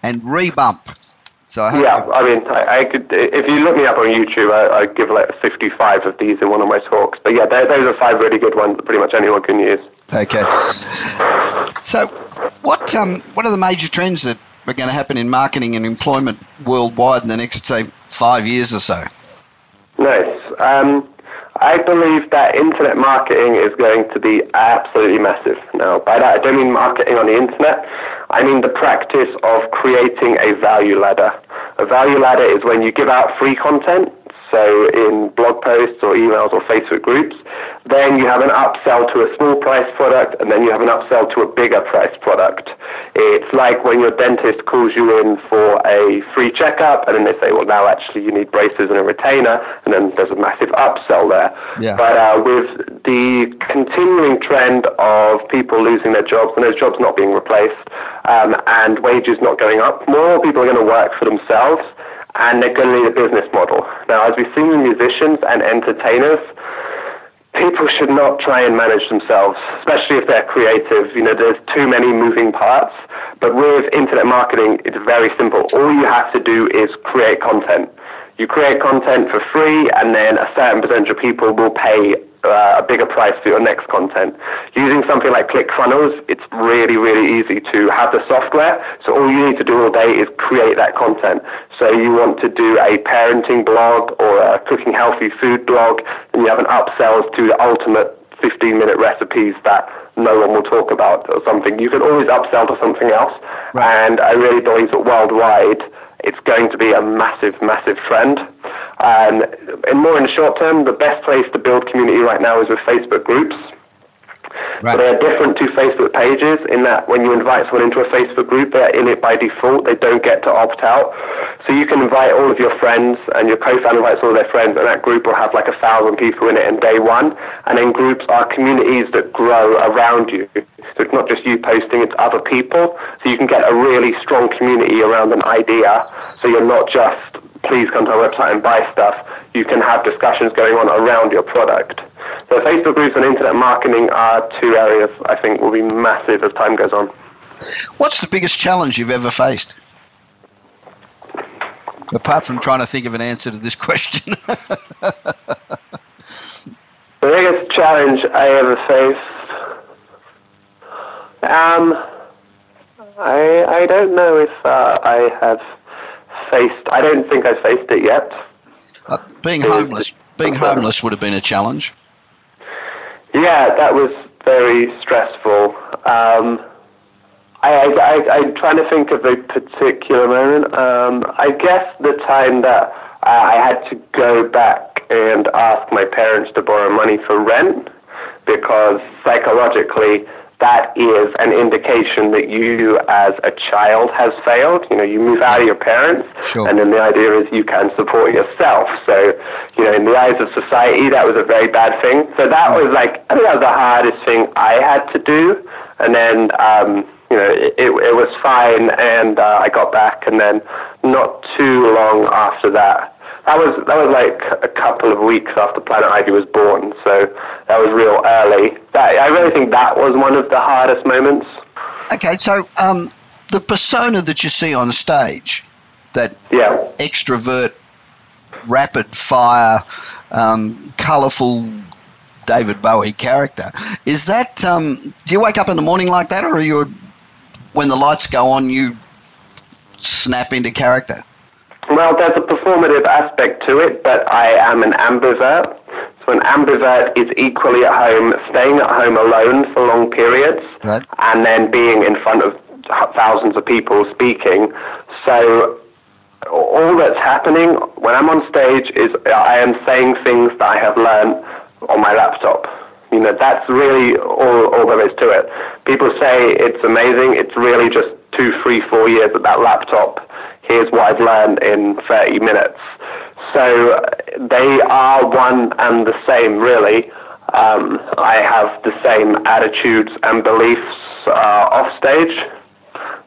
and Rebump. So I Yeah, I mean, I, I could. If you look me up on YouTube, I, I give like 55 of these in one of my talks. But yeah, those those are five really good ones that pretty much anyone can use. Okay. So, what um, what are the major trends that are going to happen in marketing and employment worldwide in the next, say, five years or so? Nice. Um, I believe that internet marketing is going to be absolutely massive. Now, by that, I don't mean marketing on the internet. I mean the practice of creating a value ladder. A value ladder is when you give out free content. So in blog posts or emails or Facebook groups. Then you have an upsell to a small price product, and then you have an upsell to a bigger price product. It's like when your dentist calls you in for a free checkup, and then they say, well, now actually you need braces and a retainer, and then there's a massive upsell there. Yeah. But uh, with the continuing trend of people losing their jobs and those jobs not being replaced, um, and wages not going up, more people are going to work for themselves, and they're going to need a business model. Now, as we've seen with musicians and entertainers, people should not try and manage themselves, especially if they're creative. You know, there's too many moving parts. But with internet marketing, it's very simple. All you have to do is create content. You create content for free, and then a certain percentage of people will pay uh, a bigger price for your next content. Using something like ClickFunnels, it's really, really easy to have the software. So all you need to do all day is create that content. So you want to do a parenting blog or a cooking healthy food blog, and you have an upsells to the ultimate 15 minute recipes that no one will talk about or something. You can always upsell to something else. Right. And I really believe that worldwide, it's going to be a massive, massive trend. Um, and, and more in the short term, the best place to build community right now is with Facebook groups. Right. they are different to Facebook pages in that when you invite someone into a Facebook group, they're in it by default. They don't get to opt out. So you can invite all of your friends, and your co-founder invites all of their friends, and that group will have like a thousand people in it in day one. And then groups are communities that grow around you. So it's not just you posting; it's other people. So you can get a really strong community around an idea. So you're not just please come to our website and buy stuff. You can have discussions going on around your product. So Facebook groups and internet marketing are two areas I think will be massive as time goes on. What's the biggest challenge you've ever faced? Apart from trying to think of an answer to this question. the biggest challenge I ever faced. Um, I I don't know if uh, I have faced. I don't think I've faced it yet. Uh, being homeless, being homeless would have been a challenge. Yeah, that was very stressful. Um, I, I, am trying to think of a particular moment. Um, I guess the time that uh, I had to go back and ask my parents to borrow money for rent because psychologically that is an indication that you as a child has failed. You know, you move out of your parents, sure. and then the idea is you can support yourself. So, you know, in the eyes of society, that was a very bad thing. So that was like, I think that was the hardest thing I had to do. And then, um, you know, it, it was fine, and uh, I got back, and then not too long after that, that was that was like a couple of weeks after Planet Ivy was born, so that was real early. That, I really think that was one of the hardest moments. Okay, so um, the persona that you see on stage, that yeah. extrovert, rapid fire, um, colourful David Bowie character, is that? Um, do you wake up in the morning like that, or are you, when the lights go on, you snap into character? Well, there's a performative aspect to it, but I am an ambivert. So an ambivert is equally at home, staying at home alone for long periods, right. and then being in front of thousands of people speaking. So all that's happening when I'm on stage is I am saying things that I have learned on my laptop. You know, that's really all, all there is to it. People say it's amazing. It's really just two, three, four years at that laptop here's what I've learned in 30 minutes. So they are one and the same, really. Um, I have the same attitudes and beliefs uh, off stage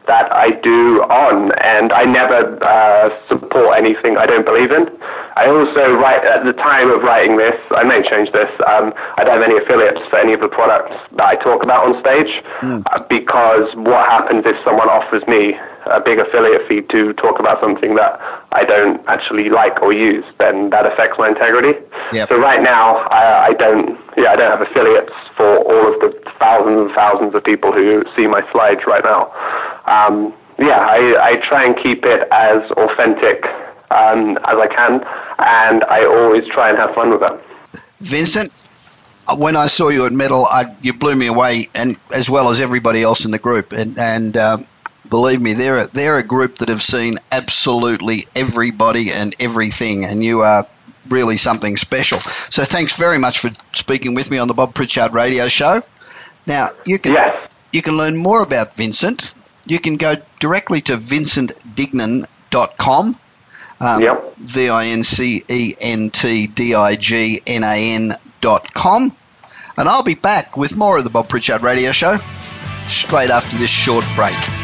that I do on, and I never uh, support anything I don't believe in. I also write at the time of writing this. I may change this. Um, I don't have any affiliates for any of the products that I talk about on stage mm. because what happens if someone offers me a big affiliate fee to talk about something that I don't actually like or use, then that affects my integrity. Yep. So right now, I, I don't, yeah, I don't have affiliates for all of the thousands and thousands of people who see my slides right now. Um, yeah, I, I try and keep it as authentic um, as I can, and I always try and have fun with it. Vincent, when I saw you at Metal, I, you blew me away, and as well as everybody else in the group. And, and um, believe me, they're a, they're a group that have seen absolutely everybody and everything, and you are really something special. So thanks very much for speaking with me on the Bob Pritchard Radio Show. Now you can you can learn more about Vincent. You can go directly to vincentdignan.com. Um, Yep. V I N C E N T D I G N A N dot com. And I'll be back with more of the Bob Pritchard Radio Show straight after this short break.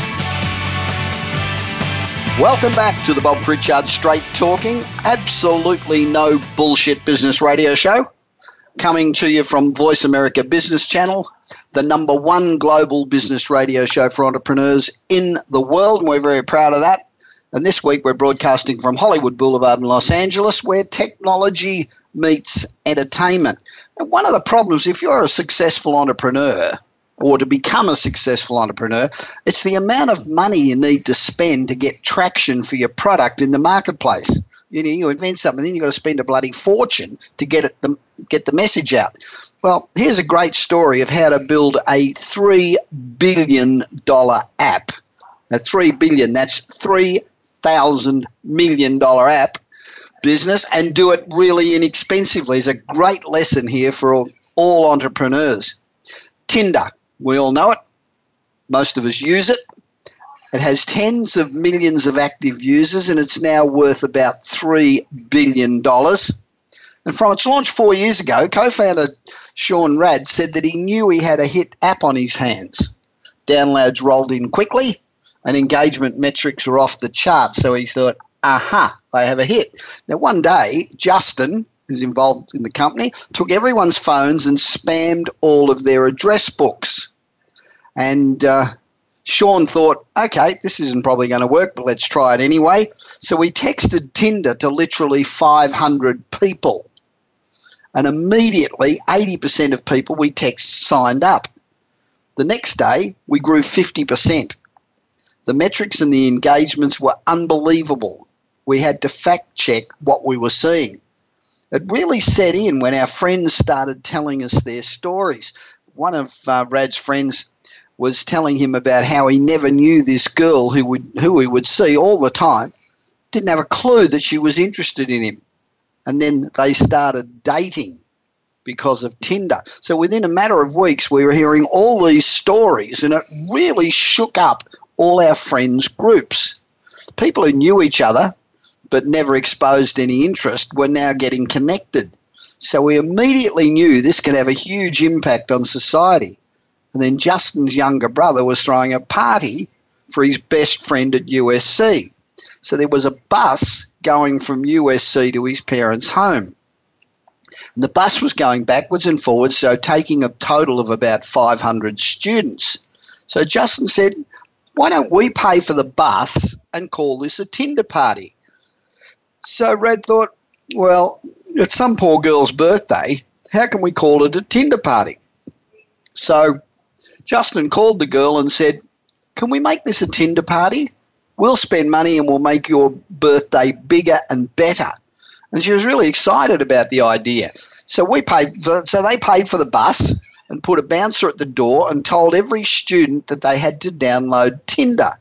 Welcome back to the Bob Pritchard Straight Talking, absolutely no bullshit business radio show. Coming to you from Voice America Business Channel, the number one global business radio show for entrepreneurs in the world, and we're very proud of that. And this week we're broadcasting from Hollywood Boulevard in Los Angeles, where technology meets entertainment. And one of the problems, if you're a successful entrepreneur, or to become a successful entrepreneur, it's the amount of money you need to spend to get traction for your product in the marketplace. You know, you invent something, then you've got to spend a bloody fortune to get it the, get the message out. Well, here's a great story of how to build a three billion dollar app. A 3 billion, that's three thousand million dollar app business and do it really inexpensively. Is a great lesson here for all, all entrepreneurs. Tinder, we all know it. Most of us use it. It has tens of millions of active users and it's now worth about $3 billion. And from its launch four years ago, co founder Sean Rad said that he knew he had a hit app on his hands. Downloads rolled in quickly and engagement metrics were off the charts. So he thought, aha, I have a hit. Now, one day, Justin, who's involved in the company, took everyone's phones and spammed all of their address books. And uh, Sean thought, okay, this isn't probably going to work, but let's try it anyway. So we texted Tinder to literally 500 people. And immediately, 80% of people we text signed up. The next day, we grew 50%. The metrics and the engagements were unbelievable. We had to fact check what we were seeing. It really set in when our friends started telling us their stories. One of uh, Rad's friends was telling him about how he never knew this girl who would who he would see all the time, didn't have a clue that she was interested in him. And then they started dating because of Tinder. So within a matter of weeks, we were hearing all these stories, and it really shook up all our friends' groups. People who knew each other but never exposed any interest were now getting connected. So we immediately knew this could have a huge impact on society. And then Justin's younger brother was throwing a party for his best friend at USC. So there was a bus going from USC to his parents' home. And the bus was going backwards and forwards, so taking a total of about 500 students. So Justin said, Why don't we pay for the bus and call this a Tinder party? So Rad thought, Well, it's some poor girl's birthday. How can we call it a Tinder party? So Justin called the girl and said, Can we make this a Tinder party? We'll spend money and we'll make your birthday bigger and better. And she was really excited about the idea. So we paid for, so they paid for the bus and put a bouncer at the door and told every student that they had to download Tinder.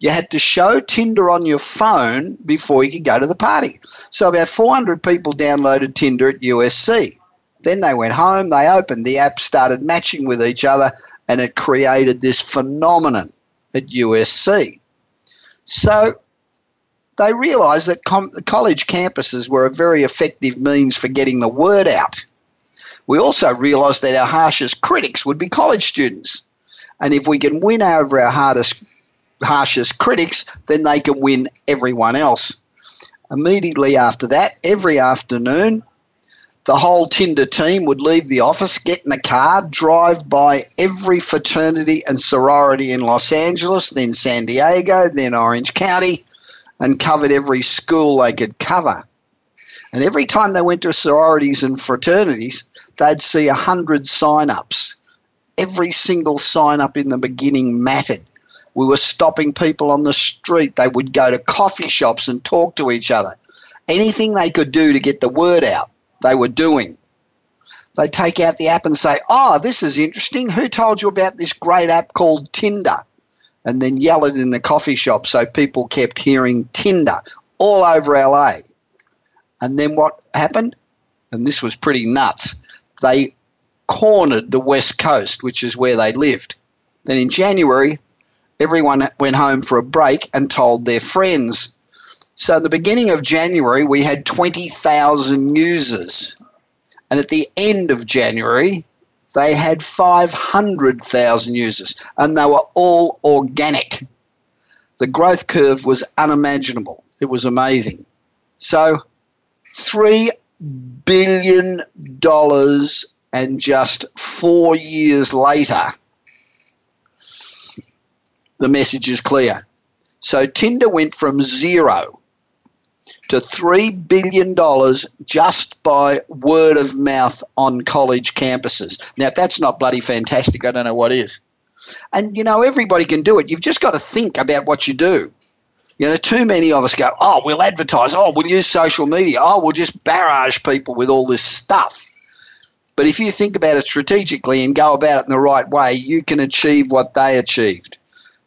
You had to show Tinder on your phone before you could go to the party. So about 400 people downloaded Tinder at USC. Then they went home, they opened the app, started matching with each other, and it created this phenomenon at USC. So they realised that com- college campuses were a very effective means for getting the word out. We also realised that our harshest critics would be college students. And if we can win over our hardest, harshest critics, then they can win everyone else. Immediately after that, every afternoon, the whole Tinder team would leave the office, get in a car, drive by every fraternity and sorority in Los Angeles, then San Diego, then Orange County, and covered every school they could cover. And every time they went to sororities and fraternities, they'd see a hundred sign-ups. Every single sign-up in the beginning mattered. We were stopping people on the street. They would go to coffee shops and talk to each other. Anything they could do to get the word out, they were doing. They'd take out the app and say, Oh, this is interesting. Who told you about this great app called Tinder? And then yell it in the coffee shop so people kept hearing Tinder all over LA. And then what happened? And this was pretty nuts. They cornered the West Coast, which is where they lived. Then in January, everyone went home for a break and told their friends. So, at the beginning of January, we had 20,000 users. And at the end of January, they had 500,000 users, and they were all organic. The growth curve was unimaginable. It was amazing. So, $3 billion, and just four years later, the message is clear. So Tinder went from zero to $3 billion just by word of mouth on college campuses. Now, if that's not bloody fantastic, I don't know what is. And, you know, everybody can do it. You've just got to think about what you do. You know, too many of us go, oh, we'll advertise. Oh, we'll use social media. Oh, we'll just barrage people with all this stuff. But if you think about it strategically and go about it in the right way, you can achieve what they achieved.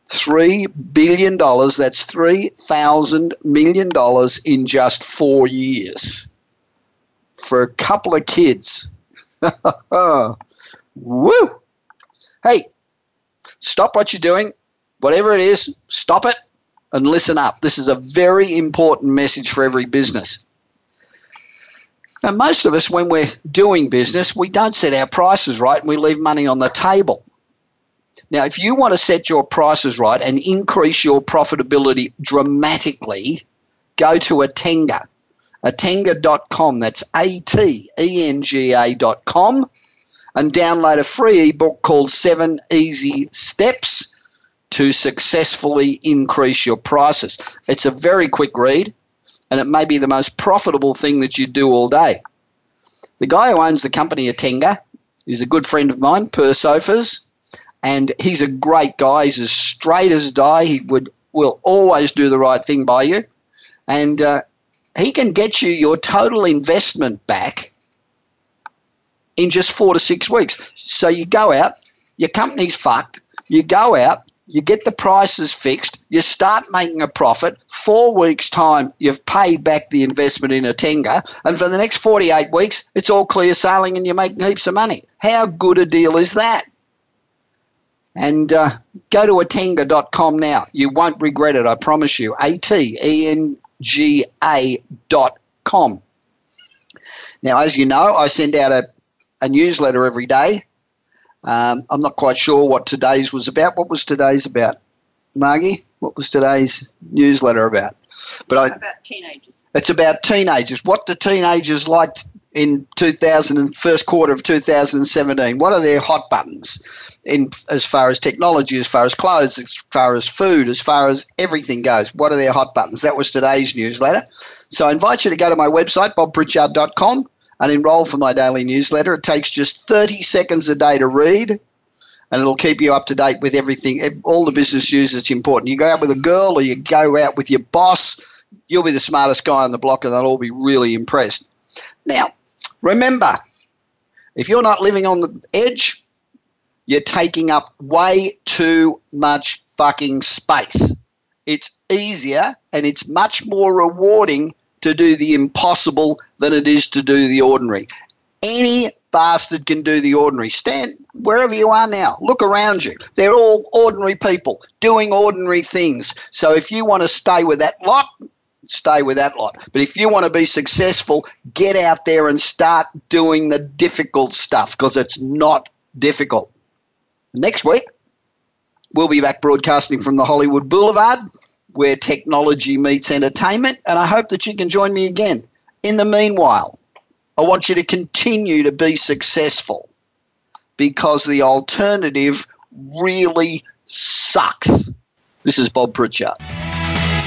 $3 billion, that's $3,000 million in just four years for a couple of kids. Woo! Hey, stop what you're doing, whatever it is, stop it and listen up. This is a very important message for every business. Now, most of us, when we're doing business, we don't set our prices right and we leave money on the table. Now, if you want to set your prices right and increase your profitability dramatically, go to Atenga, atenga.com. That's A T E N G A.com and download a free ebook called Seven Easy Steps to Successfully Increase Your Prices. It's a very quick read and it may be the most profitable thing that you do all day. The guy who owns the company Atenga is a good friend of mine, Per Sjofors and he's a great guy. He's as straight as die. He would will always do the right thing by you, and uh, he can get you your total investment back in just four to six weeks. So you go out, your company's fucked. You go out, you get the prices fixed, you start making a profit. Four weeks' time, you've paid back the investment in Atenga, and for the next 48 weeks, it's all clear sailing and you're making heaps of money. How good a deal is that? And uh, go to atenga.com now. You won't regret it, I promise you. A T E N G A dot com. Now, as you know, I send out a, a newsletter every day. Um, I'm not quite sure what today's was about. What was today's about, Margie? What was today's newsletter about? But I, about teenagers. It's about teenagers. What do teenagers like in 2000 and first quarter of 2017? What are their hot buttons in as far as technology, as far as clothes, as far as food, as far as everything goes? What are their hot buttons? That was today's newsletter. So I invite you to go to my website, bobpritchard.com, and enroll for my daily newsletter. It takes just 30 seconds a day to read. And it'll keep you up to date with everything, all the business news that's important. You go out with a girl or you go out with your boss, you'll be the smartest guy on the block and they'll all be really impressed. Now, Remember, if you're not living on the edge, you're taking up way too much fucking space. It's easier and it's much more rewarding to do the impossible than it is to do the ordinary. Any bastard can do the ordinary. Stand wherever you are now. Look around you. They're all ordinary people doing ordinary things. So if you want to stay with that lot, stay with that lot. But if you want to be successful, get out there and start doing the difficult stuff because it's not difficult. Next week, we'll be back broadcasting from the Hollywood Boulevard where technology meets entertainment, and I hope that you can join me again. In the meanwhile, I want you to continue to be successful because the alternative really sucks. This is Bob Pritchard.